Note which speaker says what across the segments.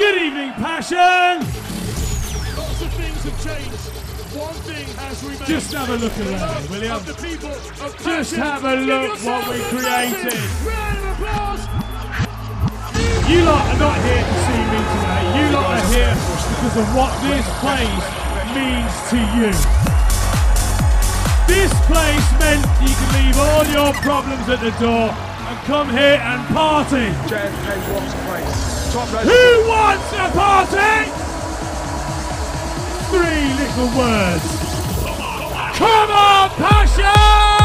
Speaker 1: Good evening, Passion!
Speaker 2: Lots of things have changed. One thing has remained.
Speaker 1: Just have a look around,
Speaker 2: love
Speaker 1: will you?
Speaker 2: the people of
Speaker 1: Just have a look what we
Speaker 2: a
Speaker 1: created.
Speaker 2: Round of applause.
Speaker 1: You lot are not here to see me today. You lot are here because of what this place means to you. This place meant you can leave all your problems at the door and come here and party.
Speaker 3: JFK wants a place.
Speaker 1: Who wants a party? Three little words. Come on, passion!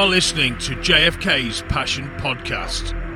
Speaker 4: Are listening to JFK's Passion Podcast.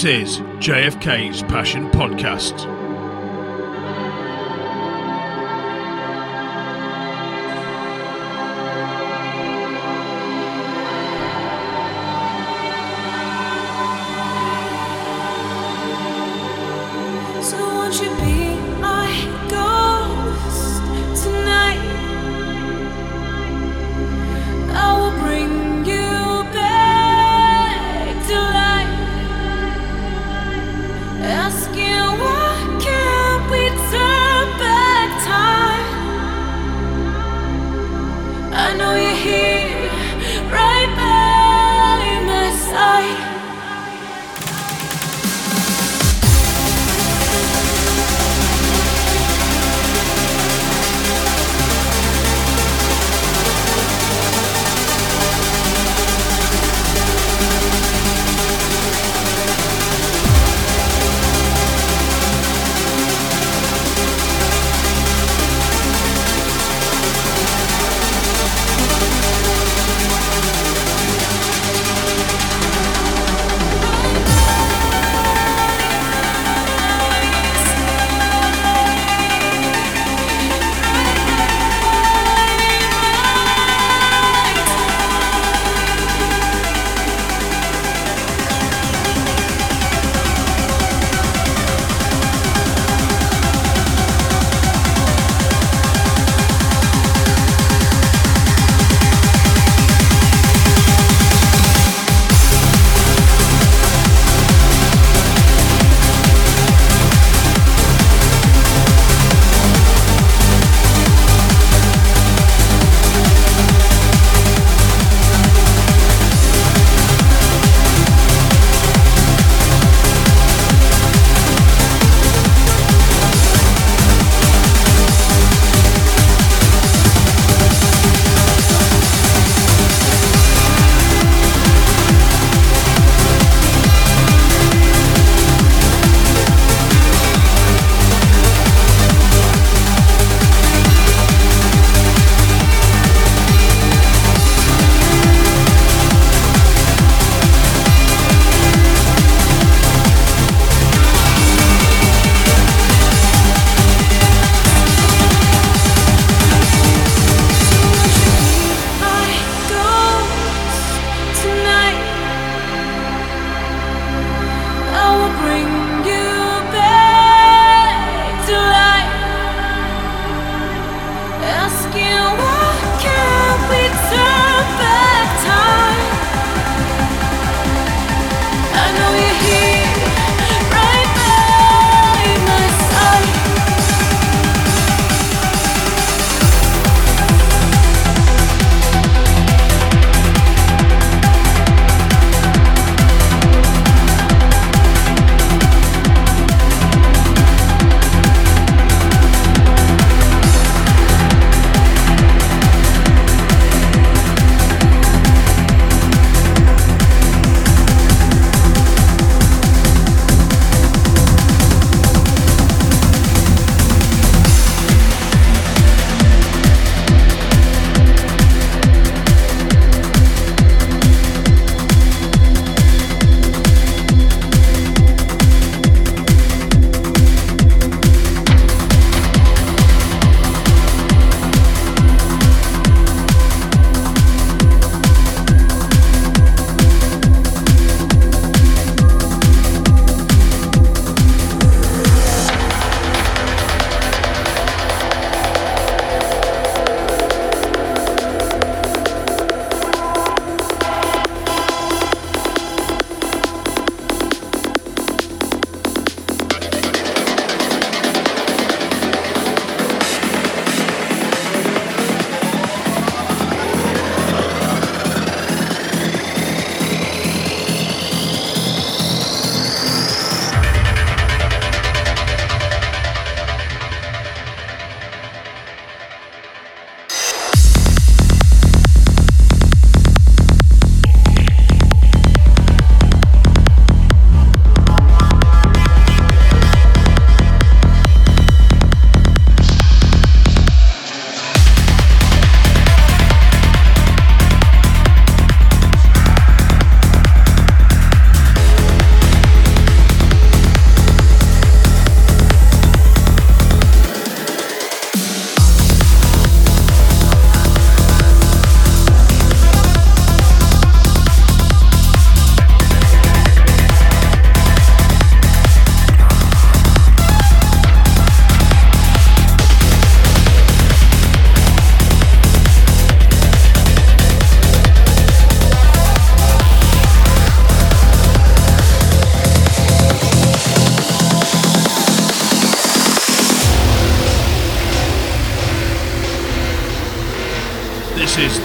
Speaker 4: This is JFK's Passion Podcast.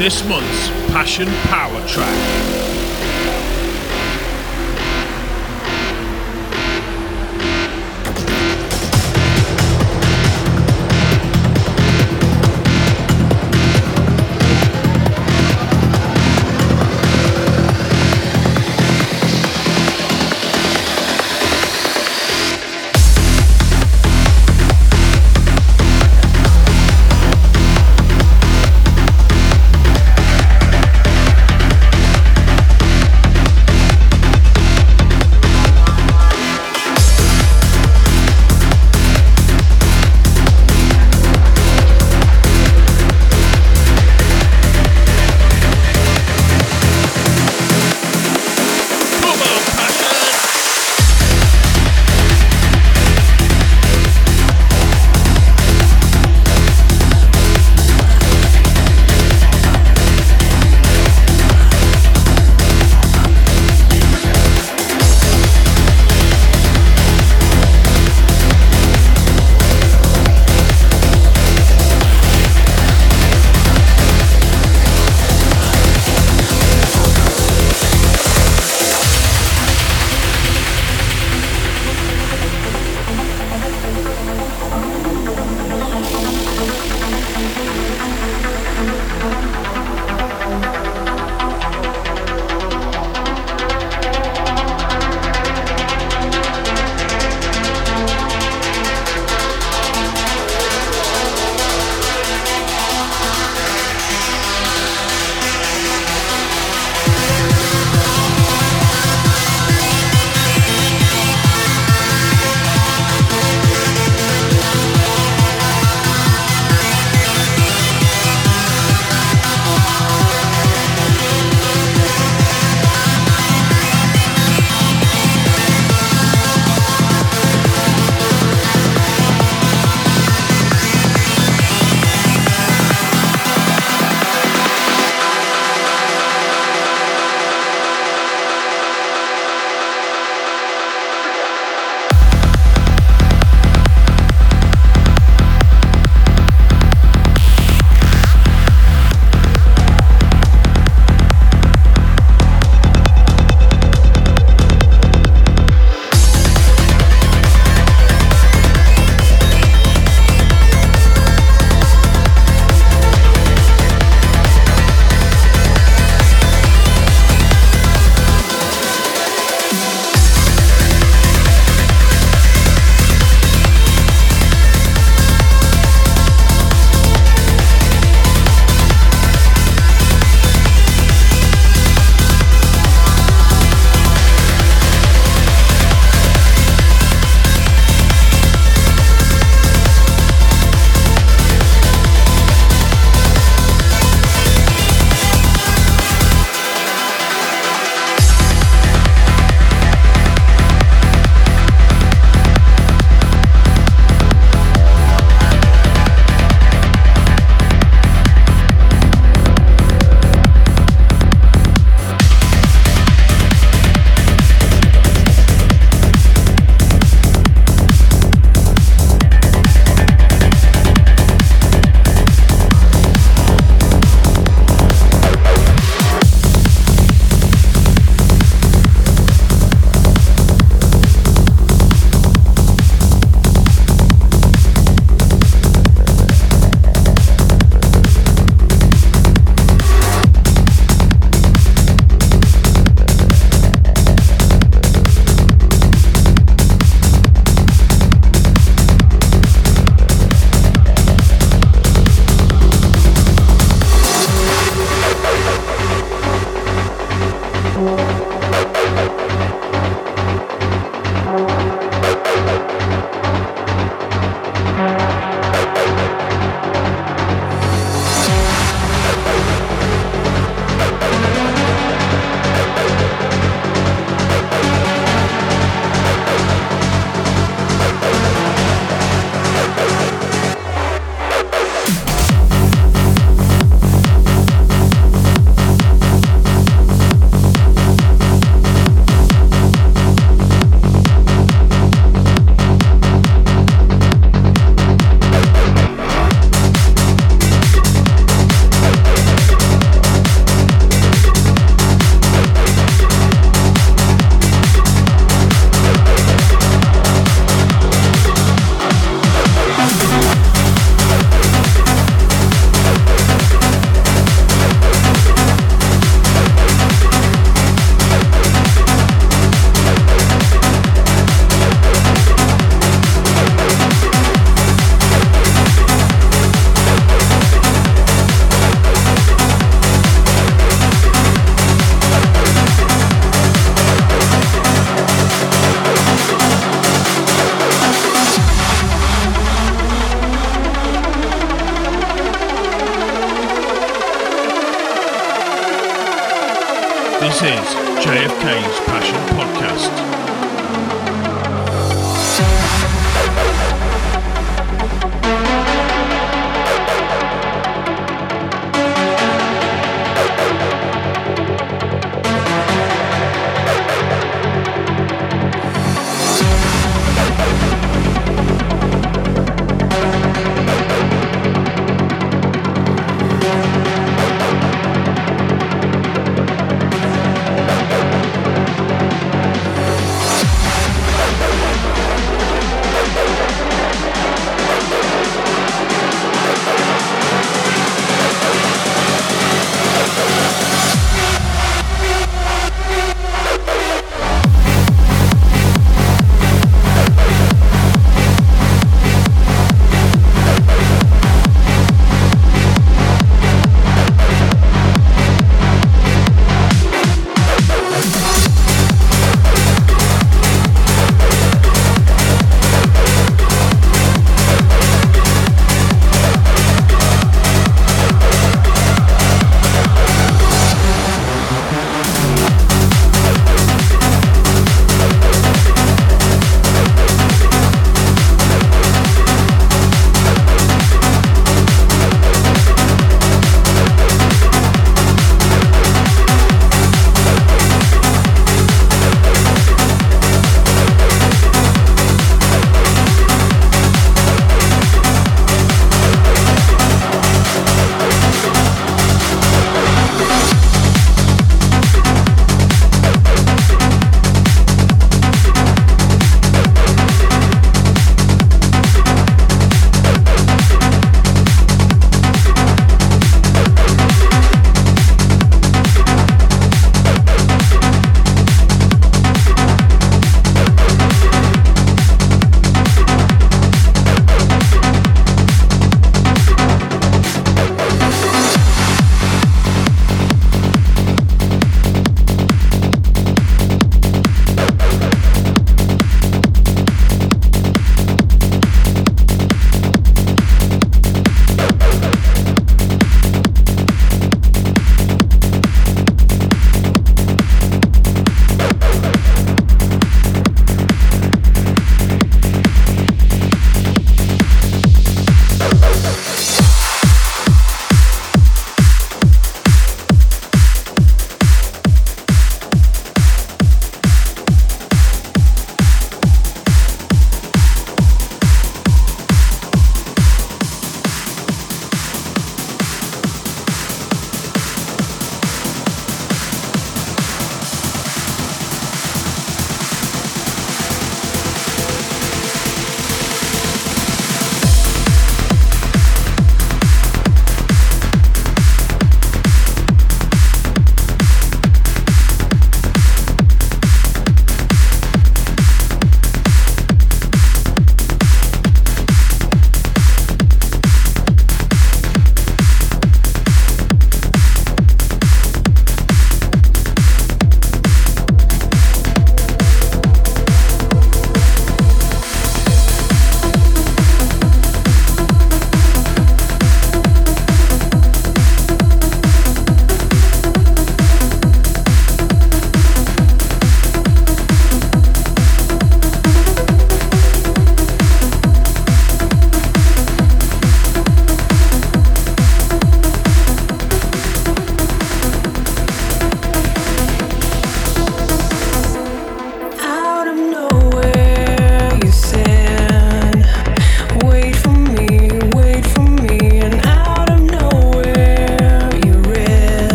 Speaker 4: This month's Passion Power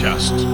Speaker 4: podcast.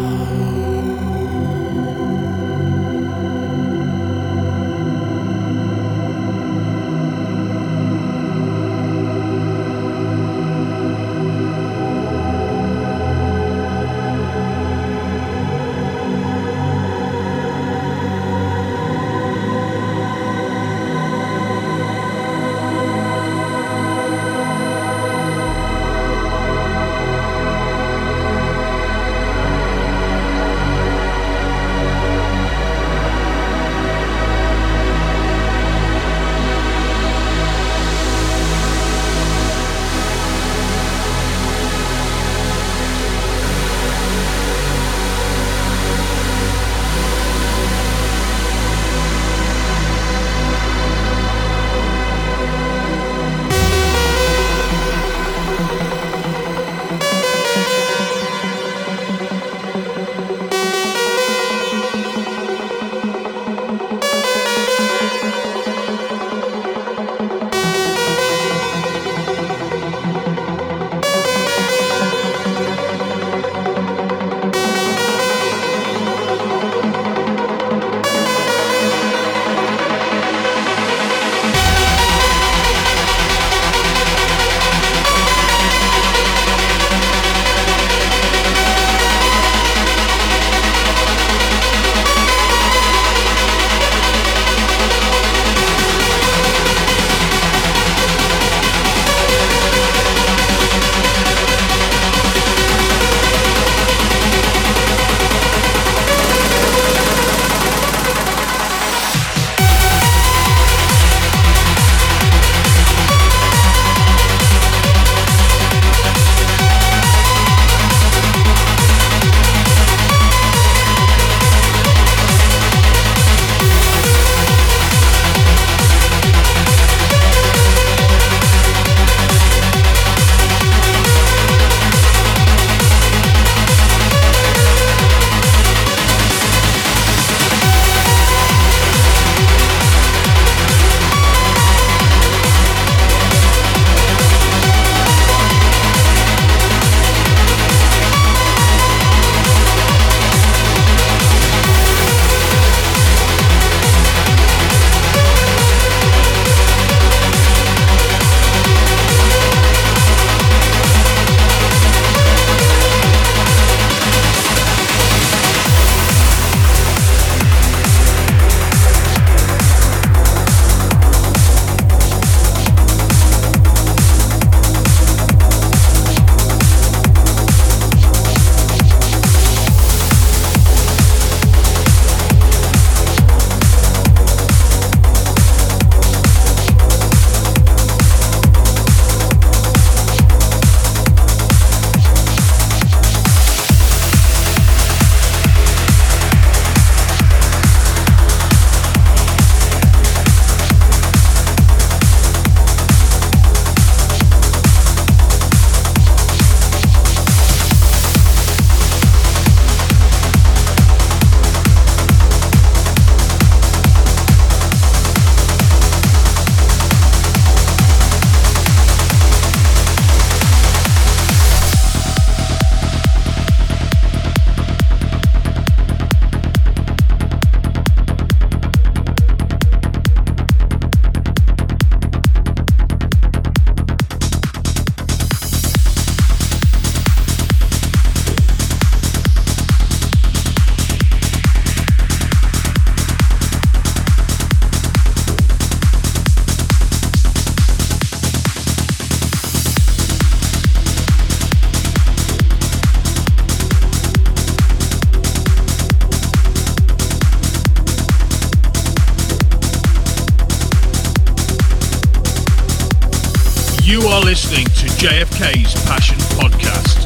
Speaker 4: Passion to JFK's Passion Podcast.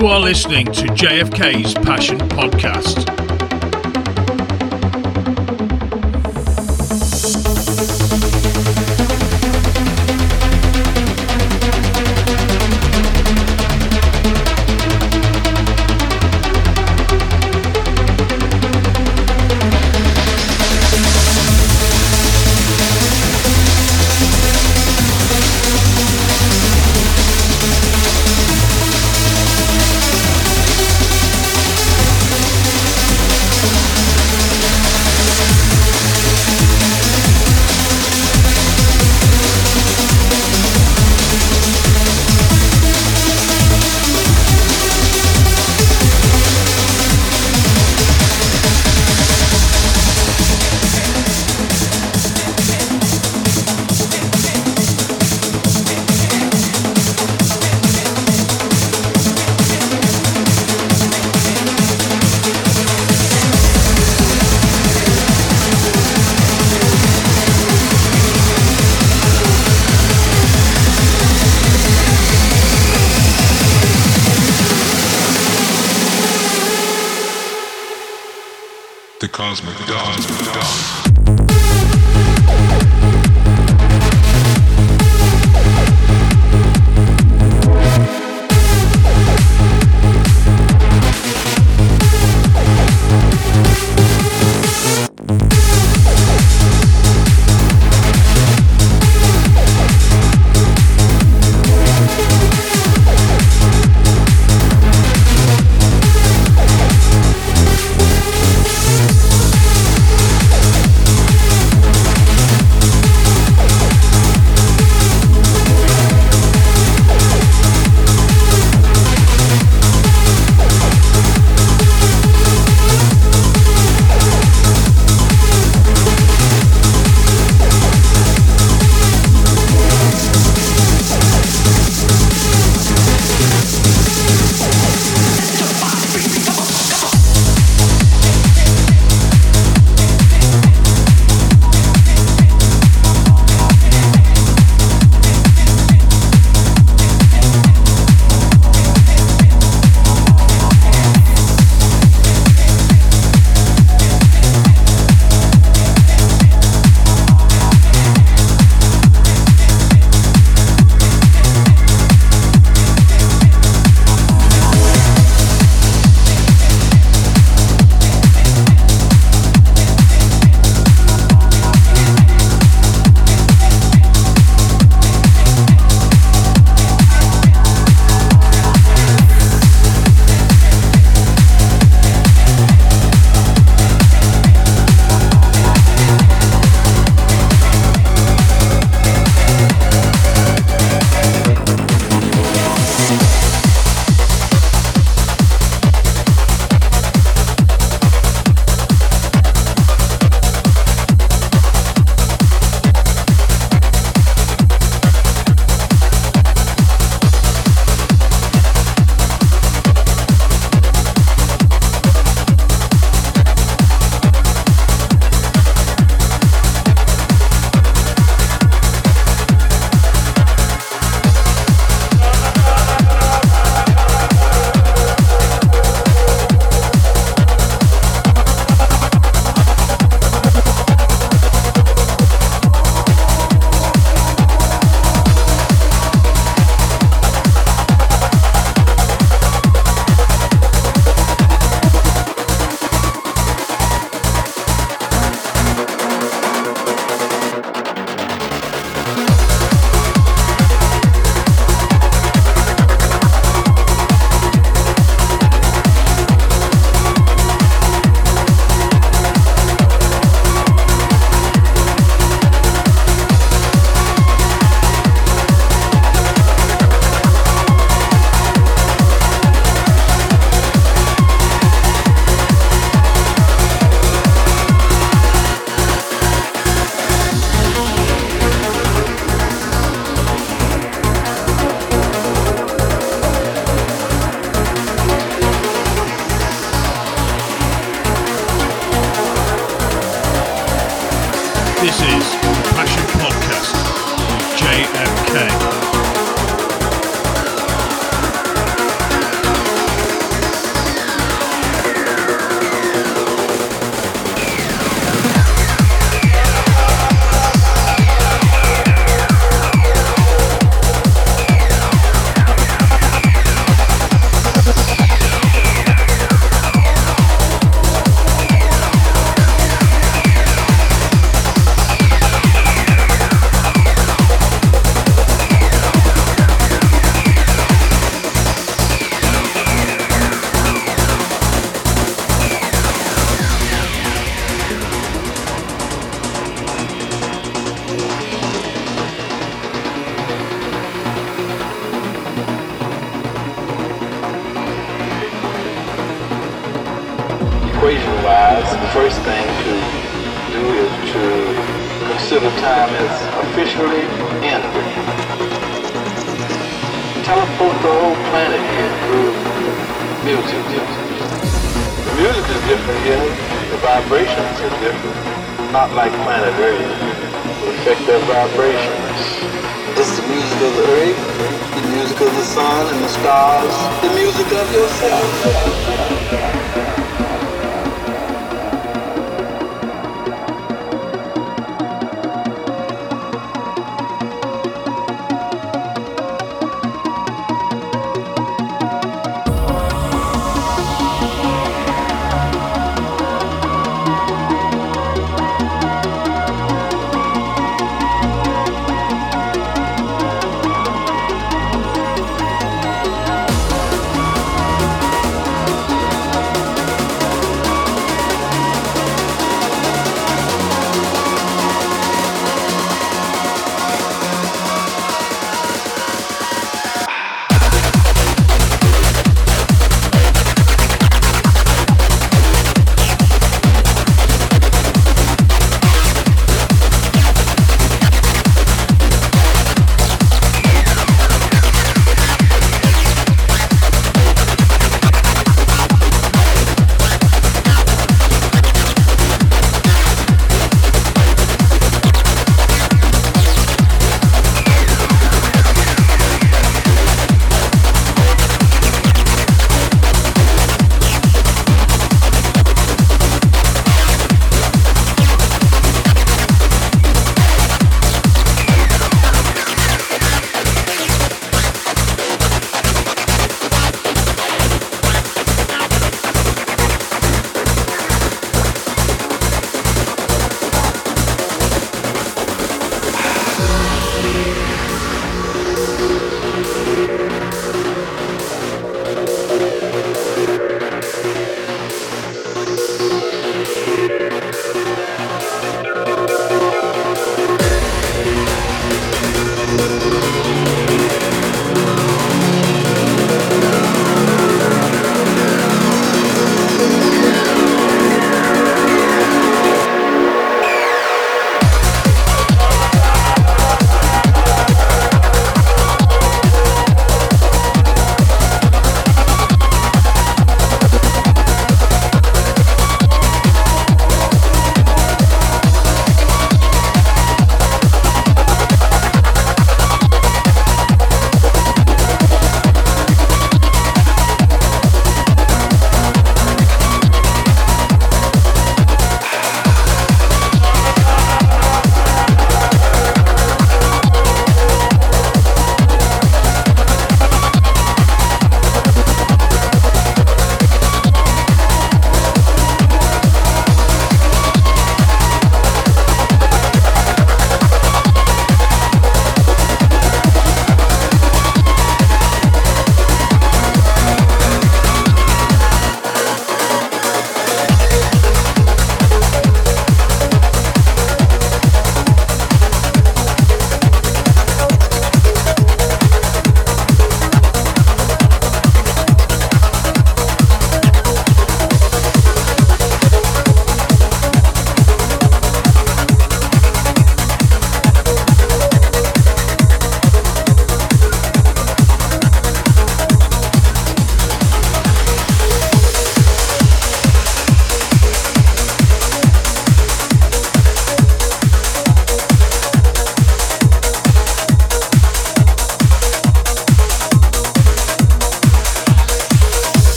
Speaker 5: You
Speaker 4: are listening to JFK's Passion Podcast.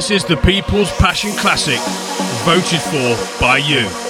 Speaker 6: This is the People's Passion Classic, voted for by you.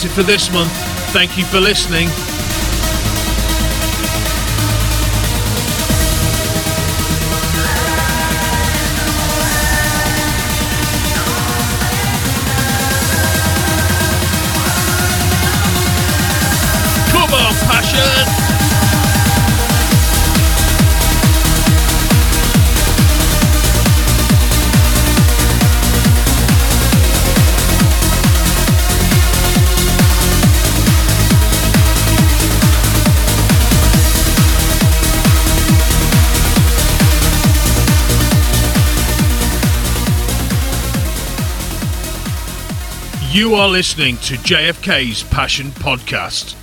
Speaker 4: That's it for this month. Thank you for listening. You are listening to JFK's Passion Podcast.